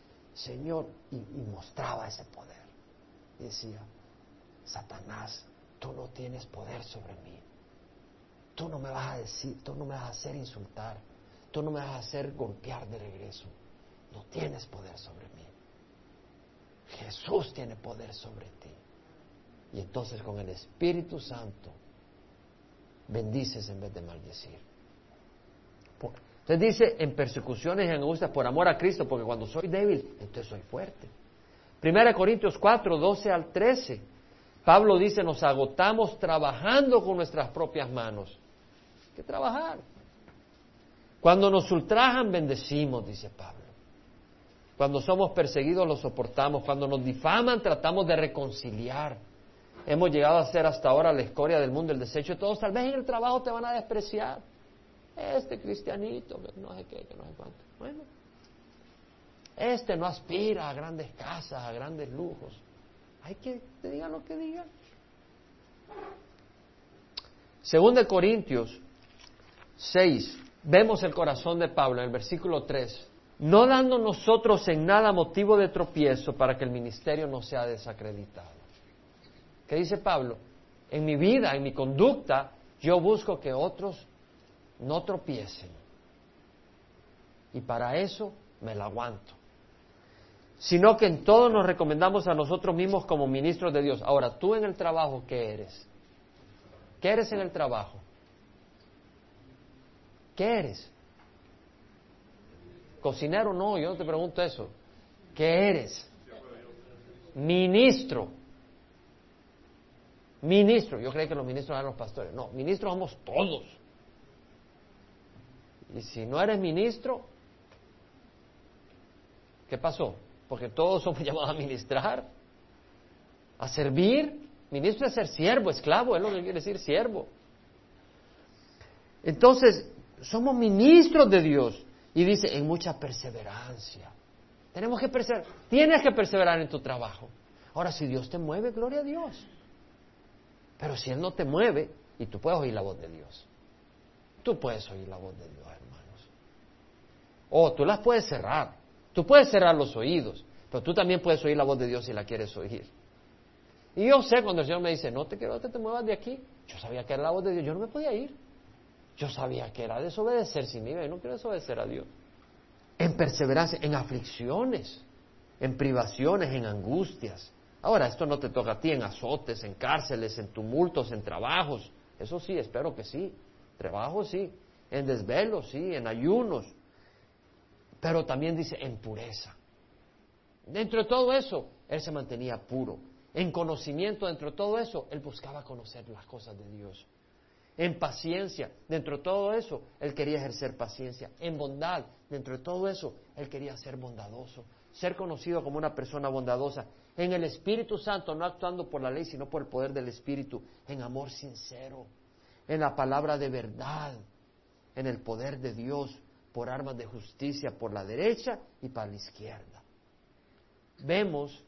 Señor, y, mostraba ese poder. Y decía, Satanás, tú no tienes poder sobre mí tú no me vas a decir, tú no me vas a hacer insultar, tú no me vas a hacer golpear de regreso. No tienes poder sobre mí. Jesús tiene poder sobre ti. Y entonces con el Espíritu Santo bendices en vez de maldecir. Entonces dice, en persecuciones y angustias por amor a Cristo, porque cuando soy débil, entonces soy fuerte. Primera Corintios 4, 12 al 13. Pablo dice, nos agotamos trabajando con nuestras propias manos que trabajar. Cuando nos ultrajan, bendecimos, dice Pablo. Cuando somos perseguidos, lo soportamos. Cuando nos difaman, tratamos de reconciliar. Hemos llegado a ser hasta ahora la escoria del mundo, el desecho de todos. Tal vez en el trabajo te van a despreciar. Este cristianito, que no sé qué, que no sé cuánto. Bueno, este no aspira a grandes casas, a grandes lujos. Hay que te digan lo que digan. Según de Corintios 6, vemos el corazón de Pablo en el versículo 3, no dando nosotros en nada motivo de tropiezo para que el ministerio no sea desacreditado. ¿Qué dice Pablo? En mi vida, en mi conducta, yo busco que otros no tropiecen. Y para eso me la aguanto. Sino que en todo nos recomendamos a nosotros mismos como ministros de Dios. Ahora, tú en el trabajo, ¿qué eres? ¿Qué eres en el trabajo? ¿Qué eres? Cocinero, no, yo no te pregunto eso. ¿Qué eres? Ministro. Ministro. Yo creí que los ministros eran los pastores. No, ministros somos todos. Y si no eres ministro, ¿qué pasó? Porque todos somos *laughs* llamados a ministrar, a servir. Ministro es ser siervo, esclavo, es lo que quiere decir siervo. Entonces, somos ministros de Dios. Y dice, en mucha perseverancia. Tenemos que perseverar. Tienes que perseverar en tu trabajo. Ahora, si Dios te mueve, gloria a Dios. Pero si Él no te mueve, y tú puedes oír la voz de Dios. Tú puedes oír la voz de Dios, hermanos. O tú las puedes cerrar. Tú puedes cerrar los oídos. Pero tú también puedes oír la voz de Dios si la quieres oír. Y yo sé cuando el Señor me dice, no te quiero que te muevas de aquí. Yo sabía que era la voz de Dios. Yo no me podía ir. Yo sabía que era desobedecer sin mí, y no quiero desobedecer a Dios. En perseverancia, en aflicciones, en privaciones, en angustias. Ahora, esto no te toca a ti en azotes, en cárceles, en tumultos, en trabajos. Eso sí, espero que sí. Trabajo sí. En desvelos, sí. En ayunos. Pero también dice en pureza. Dentro de todo eso, él se mantenía puro. En conocimiento, dentro de todo eso, él buscaba conocer las cosas de Dios en paciencia. Dentro de todo eso, Él quería ejercer paciencia. En bondad, dentro de todo eso, Él quería ser bondadoso, ser conocido como una persona bondadosa. en el Espíritu Santo, no actuando por la ley, sino por el poder del Espíritu, en amor sincero, en la palabra de verdad, en el poder de Dios, por armas de justicia por la derecha y para la izquierda. Vemos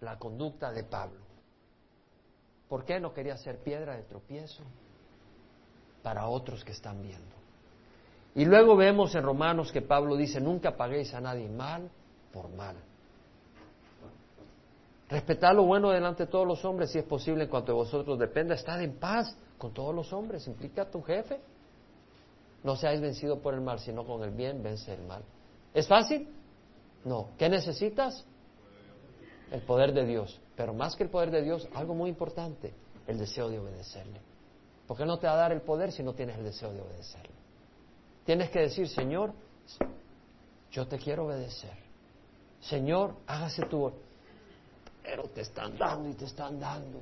la conducta de Pablo. ¿Por qué no quería ser piedra de tropiezo? Para otros que están viendo. Y luego vemos en Romanos que Pablo dice, nunca paguéis a nadie mal por mal. Respetad lo bueno delante de todos los hombres, si es posible, en cuanto a vosotros dependa. Estad en paz con todos los hombres. Implica a tu jefe. No seáis vencido por el mal, sino con el bien vence el mal. ¿Es fácil? No. ¿Qué necesitas? El poder de Dios. Pero más que el poder de Dios, algo muy importante, el deseo de obedecerle. Porque no te va a dar el poder si no tienes el deseo de obedecerle. Tienes que decir, Señor, yo te quiero obedecer. Señor, hágase tu pero te están dando y te están dando.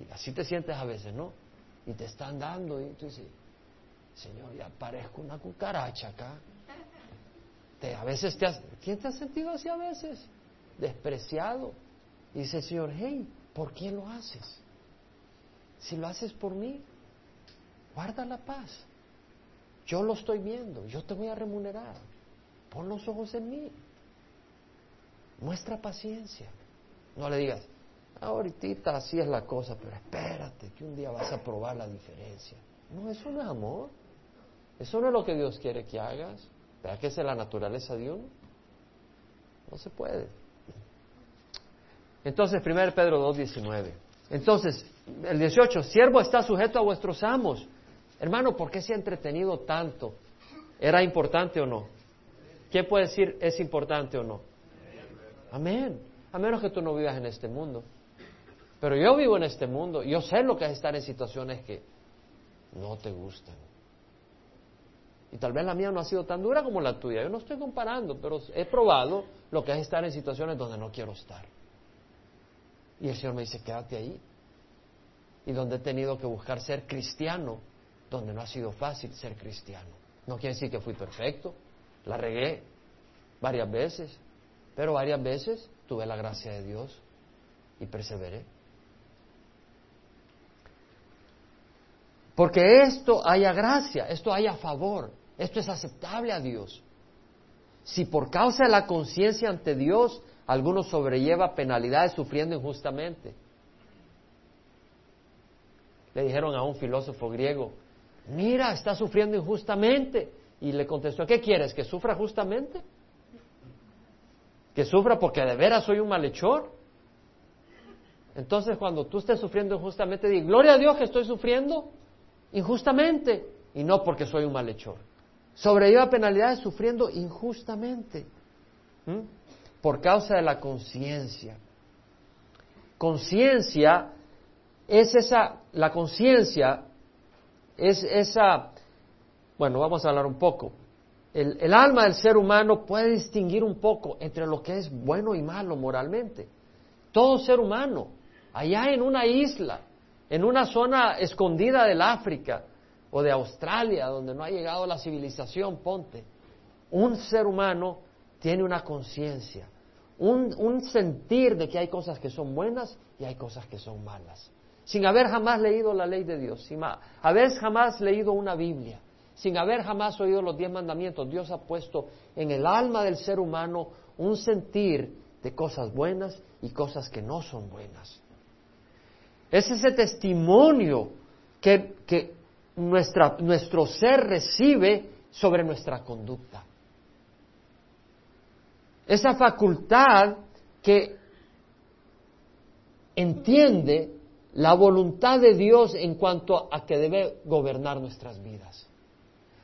Y así te sientes a veces, ¿no? Y te están dando y tú dices, Señor, ya parezco una cucaracha acá. Te, a veces te has, ¿quién te ha sentido así a veces? Despreciado. Y dice el Señor, hey, ¿por qué lo haces? Si lo haces por mí, guarda la paz. Yo lo estoy viendo, yo te voy a remunerar. Pon los ojos en mí. Muestra paciencia. No le digas, ahorita así es la cosa, pero espérate que un día vas a probar la diferencia. No, eso no es amor. Eso no es lo que Dios quiere que hagas. ¿Verdad que es la naturaleza de uno? No se puede. Entonces, 1 Pedro 2.19. Entonces, el 18, siervo está sujeto a vuestros amos. Hermano, ¿por qué se ha entretenido tanto? ¿Era importante o no? ¿Quién puede decir es importante o no? Amén. A menos que tú no vivas en este mundo. Pero yo vivo en este mundo. Yo sé lo que es estar en situaciones que no te gustan. Y tal vez la mía no ha sido tan dura como la tuya. Yo no estoy comparando, pero he probado lo que es estar en situaciones donde no quiero estar. Y el Señor me dice, quédate ahí. Y donde he tenido que buscar ser cristiano, donde no ha sido fácil ser cristiano. No quiere decir que fui perfecto, la regué varias veces, pero varias veces tuve la gracia de Dios y perseveré. Porque esto haya gracia, esto haya favor, esto es aceptable a Dios. Si por causa de la conciencia ante Dios alguno sobrelleva penalidades sufriendo injustamente. Le dijeron a un filósofo griego, mira, está sufriendo injustamente. Y le contestó, ¿qué quieres? ¿Que sufra justamente? ¿Que sufra porque de veras soy un malhechor? Entonces cuando tú estés sufriendo injustamente, di, gloria a Dios que estoy sufriendo injustamente y no porque soy un malhechor. Sobrelleva penalidades sufriendo injustamente por causa de la conciencia. Conciencia es esa, la conciencia es esa, bueno, vamos a hablar un poco. El, el, alma del ser humano puede distinguir un poco entre lo que es bueno y malo moralmente. Todo ser humano, allá en una isla, en una zona escondida del África o de Australia, donde no ha llegado la civilización, ponte, un ser humano tiene una conciencia, un, sentir de que hay cosas que son buenas y hay cosas que son malas, sin haber jamás leído la ley de Dios, sin haber jamás leído una Biblia, sin haber jamás oído los diez mandamientos. Dios ha puesto en el alma del ser humano un sentir de cosas buenas y cosas que no son buenas. Es ese testimonio que nuestra, nuestro ser recibe sobre nuestra conducta. Esa facultad que entiende la voluntad de Dios en cuanto a que debe gobernar nuestras vidas.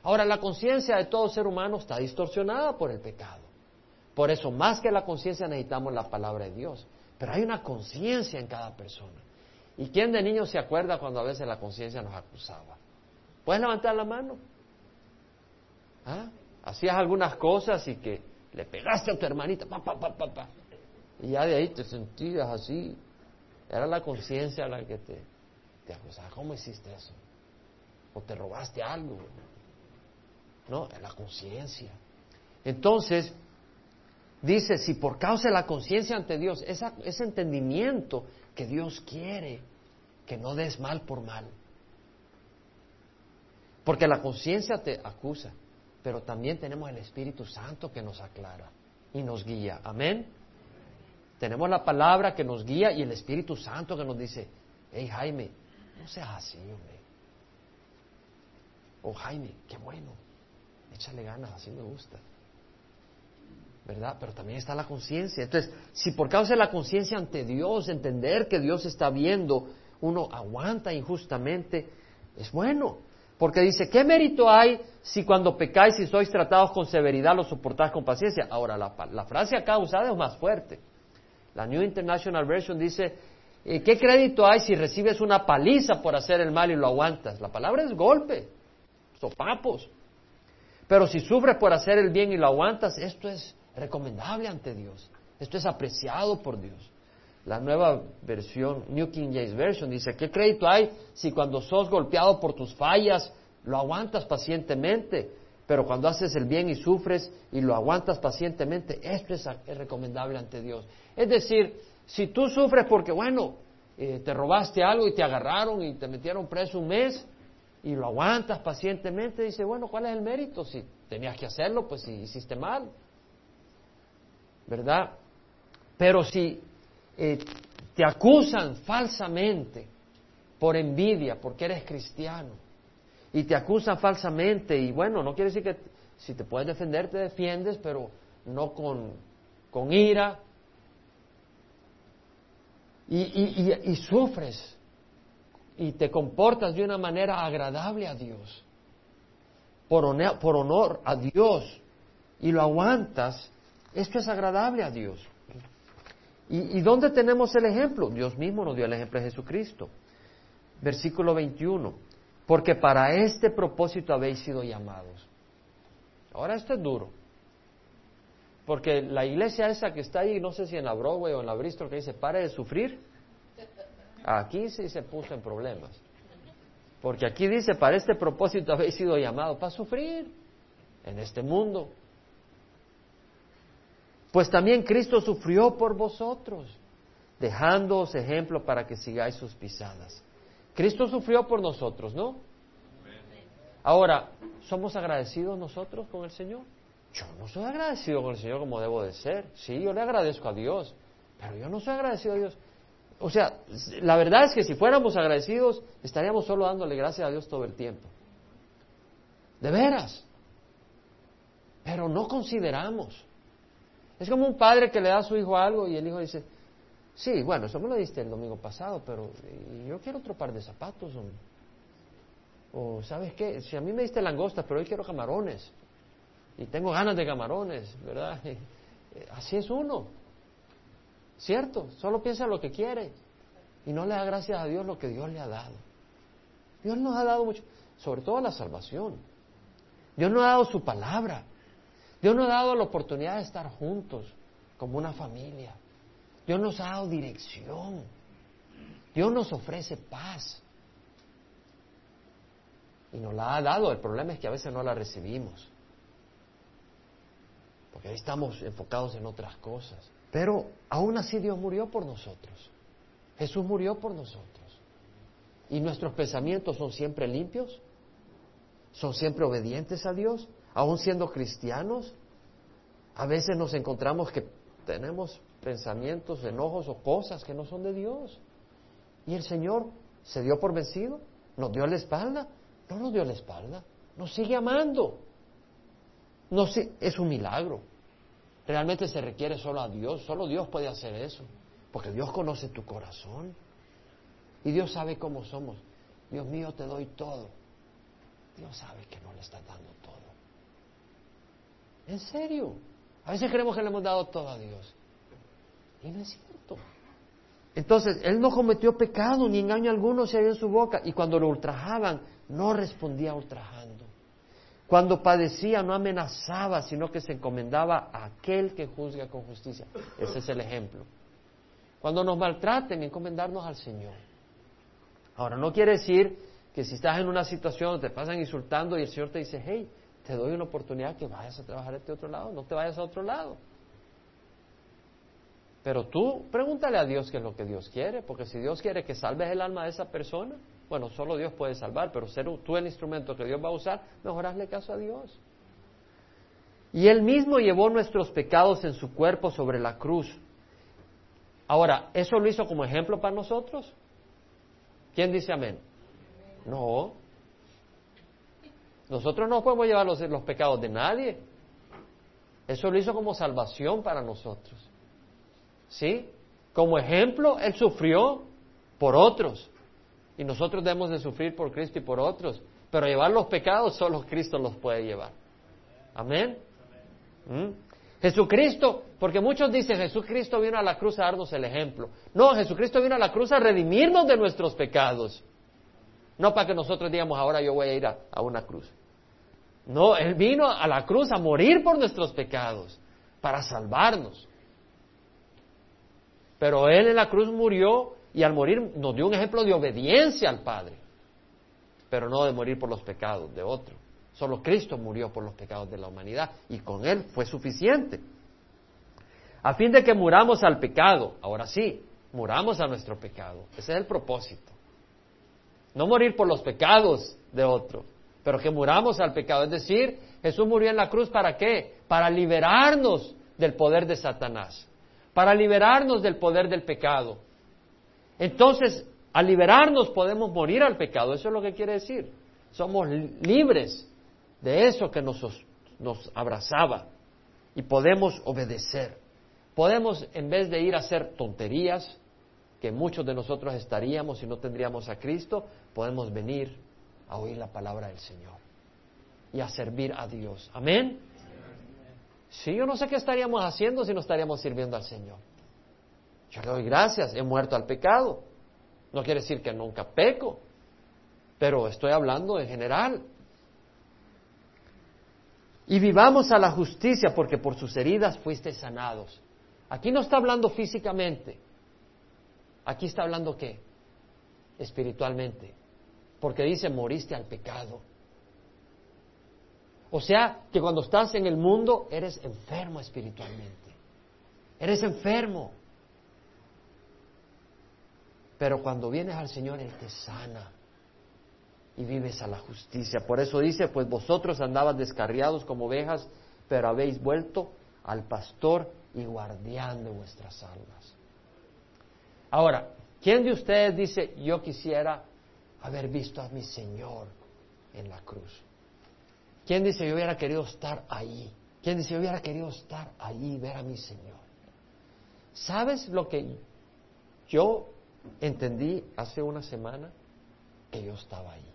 Ahora, la conciencia de todo ser humano está distorsionada por el pecado. Por eso, más que la conciencia, necesitamos la palabra de Dios. Pero hay una conciencia en cada persona. ¿Y quién de niño se acuerda cuando a veces la conciencia nos acusaba? ¿Puedes levantar la mano? ¿Ah? Hacías algunas cosas y que le pegaste a tu hermanita, pa, pa, pa, pa, y ya de ahí te sentías así. Era la conciencia la que te, te acusaba. ¿Cómo hiciste eso? ¿O te robaste algo? No, es la conciencia. Entonces, dice, si por causa de la conciencia ante Dios, ese entendimiento que Dios quiere, que no des mal por mal. Porque la conciencia te acusa, pero también tenemos el Espíritu Santo que nos aclara y nos guía. Amén. Tenemos la palabra que nos guía y el Espíritu Santo que nos dice, hey Jaime, no seas así, hombre. Oh, Jaime, qué bueno, échale ganas, así me gusta. ¿verdad? Pero también está la conciencia. Entonces, si por causa de la conciencia ante Dios, entender que Dios está viendo, uno aguanta injustamente, es bueno. Porque dice, ¿qué mérito hay si cuando pecáis y sois tratados con severidad lo soportáis con paciencia? Ahora, la, la frase acá usada es más fuerte. La New International Version dice, eh, ¿qué crédito hay si recibes una paliza por hacer el mal y lo aguantas? La palabra es golpe, sopapos. Pero si sufres por hacer el bien y lo aguantas, esto es recomendable ante Dios. Esto es apreciado por Dios. La nueva versión, New King James Version, dice, ¿qué crédito hay si cuando sos golpeado por tus fallas lo aguantas pacientemente? Pero cuando haces el bien y sufres y lo aguantas pacientemente, esto es, recomendable ante Dios. Es decir, si tú sufres porque, bueno, eh, te robaste algo y te agarraron y te metieron preso un mes y lo aguantas pacientemente, dice, bueno, ¿cuál es el mérito? Si tenías que hacerlo, pues si hiciste mal. ¿verdad? Pero si eh, te acusan falsamente por envidia, porque eres cristiano, y te acusan falsamente, y bueno, no quiere decir que si te puedes defender, te defiendes, pero no con, con ira, y, y, sufres, y te comportas de una manera agradable a Dios, por por honor a Dios, y lo aguantas, esto es agradable a Dios. ¿Y, dónde tenemos el ejemplo? Dios mismo nos dio el ejemplo de Jesucristo. Versículo 21. Porque para este propósito habéis sido llamados. Ahora esto es duro. Porque la iglesia esa que está ahí, no sé si en la Broadway o en la Bristol, que dice, pare de sufrir, aquí sí se puso en problemas. Porque aquí dice, para este propósito habéis sido llamados, para sufrir en este mundo. Pues también Cristo sufrió por vosotros, dejándoos ejemplo para que sigáis sus pisadas. Cristo sufrió por nosotros, ¿no? Ahora, ¿somos agradecidos nosotros con el Señor? Yo no soy agradecido con el Señor como debo de ser. Sí, yo le agradezco a Dios, pero yo no soy agradecido a Dios. O sea, la verdad es que si fuéramos agradecidos, estaríamos solo dándole gracias a Dios todo el tiempo. De veras. Pero no consideramos. Es como un padre que le da a su hijo algo y el hijo dice, sí, bueno, eso me lo diste el domingo pasado, pero yo quiero otro par de zapatos. O, ¿sabes qué? Si a mí me diste langostas, pero hoy quiero camarones. Y tengo ganas de camarones, ¿verdad? *laughs* Así es uno. ¿Cierto? Solo piensa lo que quiere. Y no le da gracias a Dios lo que Dios le ha dado. Dios nos ha dado mucho, sobre todo la salvación. Dios nos ha dado su palabra. Dios nos ha dado la oportunidad de estar juntos como una familia. Dios nos ha dado dirección. Dios nos ofrece paz. Y nos la ha dado. El problema es que a veces no la recibimos. Porque ahí estamos enfocados en otras cosas. Pero aún así Dios murió por nosotros. Jesús murió por nosotros. ¿Y nuestros pensamientos son siempre limpios? ¿Son siempre obedientes a Dios? Aún siendo cristianos, a veces nos encontramos que tenemos pensamientos, enojos o cosas que no son de Dios. Y el Señor se dio por vencido, nos dio la espalda, no nos dio la espalda, nos sigue amando. No, es un milagro. Realmente se requiere solo a Dios, solo Dios puede hacer eso, porque Dios conoce tu corazón y Dios sabe cómo somos. Dios mío, te doy todo. Dios sabe que no le estás dando todo. En serio. A veces creemos que le hemos dado todo a Dios. Y no es cierto. Entonces, él no cometió pecado ni engaño alguno se había en su boca. Y cuando lo ultrajaban, no respondía ultrajando. Cuando padecía, no amenazaba, sino que se encomendaba a aquel que juzga con justicia. Ese es el ejemplo. Cuando nos maltraten, encomendarnos al Señor. Ahora, no quiere decir que si estás en una situación, te pasan insultando y el Señor te dice, hey, te doy una oportunidad que vayas a trabajar a este otro lado, no te vayas a otro lado. Pero tú pregúntale a Dios qué es lo que Dios quiere, porque si Dios quiere que salves el alma de esa persona, bueno, solo Dios puede salvar, pero ser tú el instrumento que Dios va a usar, mejor hazle caso a Dios. Y Él mismo llevó nuestros pecados en su cuerpo sobre la cruz. Ahora, ¿eso lo hizo como ejemplo para nosotros? ¿Quién dice amén? No. Nosotros no podemos llevar los, pecados de nadie. Eso lo hizo como salvación para nosotros. ¿Sí? Como ejemplo, Él sufrió por otros. Y nosotros debemos de sufrir por Cristo y por otros. Pero llevar los pecados solo Cristo los puede llevar. Amén. ¿Mm? Jesucristo, porque muchos dicen Jesucristo vino a la cruz a darnos el ejemplo. No, Jesucristo vino a la cruz a redimirnos de nuestros pecados. No para que nosotros digamos ahora yo voy a ir a una cruz. No, Él vino a la cruz a morir por nuestros pecados, para salvarnos. Pero Él en la cruz murió y al morir nos dio un ejemplo de obediencia al Padre, pero no de morir por los pecados de otro. Solo Cristo murió por los pecados de la humanidad y con Él fue suficiente. A fin de que muramos al pecado, ahora sí, muramos a nuestro pecado. Ese es el propósito. No morir por los pecados de otro, pero que muramos al pecado. Es decir, Jesús murió en la cruz para qué? Para liberarnos del poder de Satanás para liberarnos del poder del pecado. Entonces, al liberarnos podemos morir al pecado, eso es lo que quiere decir. Somos libres de eso que nos, nos abrazaba y podemos obedecer. Podemos, en vez de ir a hacer tonterías, que muchos de nosotros estaríamos si no tendríamos a Cristo, podemos venir a oír la palabra del Señor y a servir a Dios. Amén. Sí, yo no sé qué estaríamos haciendo si no estaríamos sirviendo al Señor. Yo le doy gracias, he muerto al pecado. No quiere decir que nunca peco, pero estoy hablando en general. Y vivamos a la justicia porque por sus heridas fuiste sanados. Aquí no está hablando físicamente. Aquí está hablando qué? Espiritualmente. Porque dice, moriste al pecado. O sea, que cuando estás en el mundo eres enfermo espiritualmente. Eres enfermo. Pero cuando vienes al Señor, Él te sana y vives a la justicia. Por eso dice, pues vosotros andabas descarriados como ovejas, pero habéis vuelto al pastor y guardián de vuestras almas. Ahora, ¿quién de ustedes dice, yo quisiera haber visto a mi Señor en la cruz? ¿Quién dice yo hubiera querido estar ahí? ¿Quién dice yo hubiera querido estar ahí y ver a mi Señor? ¿Sabes lo que yo entendí hace una semana? Que yo estaba ahí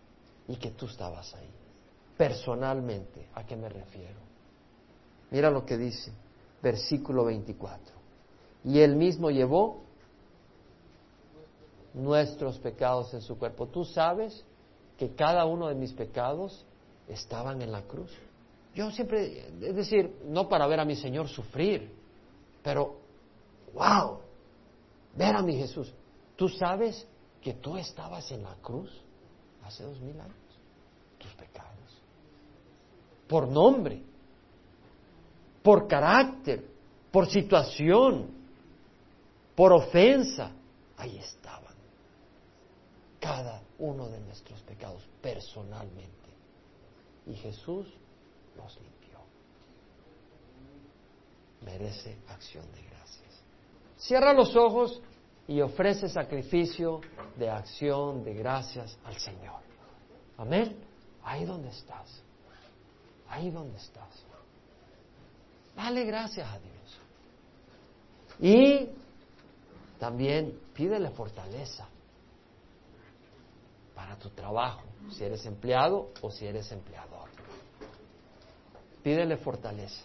y que tú estabas ahí. Personalmente, ¿a qué me refiero? Mira lo que dice, versículo 24. Y él mismo llevó nuestros pecados en su cuerpo. Tú sabes que cada uno de mis pecados estaban en la cruz. Yo siempre, es decir, no para ver a mi Señor sufrir, pero, wow, ver a mi Jesús. ¿Tú sabes que tú estabas en la cruz hace dos mil años? Tus pecados. Por nombre, por carácter, por situación, por ofensa, ahí estaban. Cada uno de nuestros pecados personalmente y Jesús los limpió. Merece acción de gracias. Cierra los ojos y ofrece sacrificio de acción de gracias al Señor. Amén. Ahí donde estás. Ahí donde estás. Dale gracias a Dios. Y también pídele fortaleza para tu trabajo, si eres empleado o si eres empleador. Pídele fortaleza.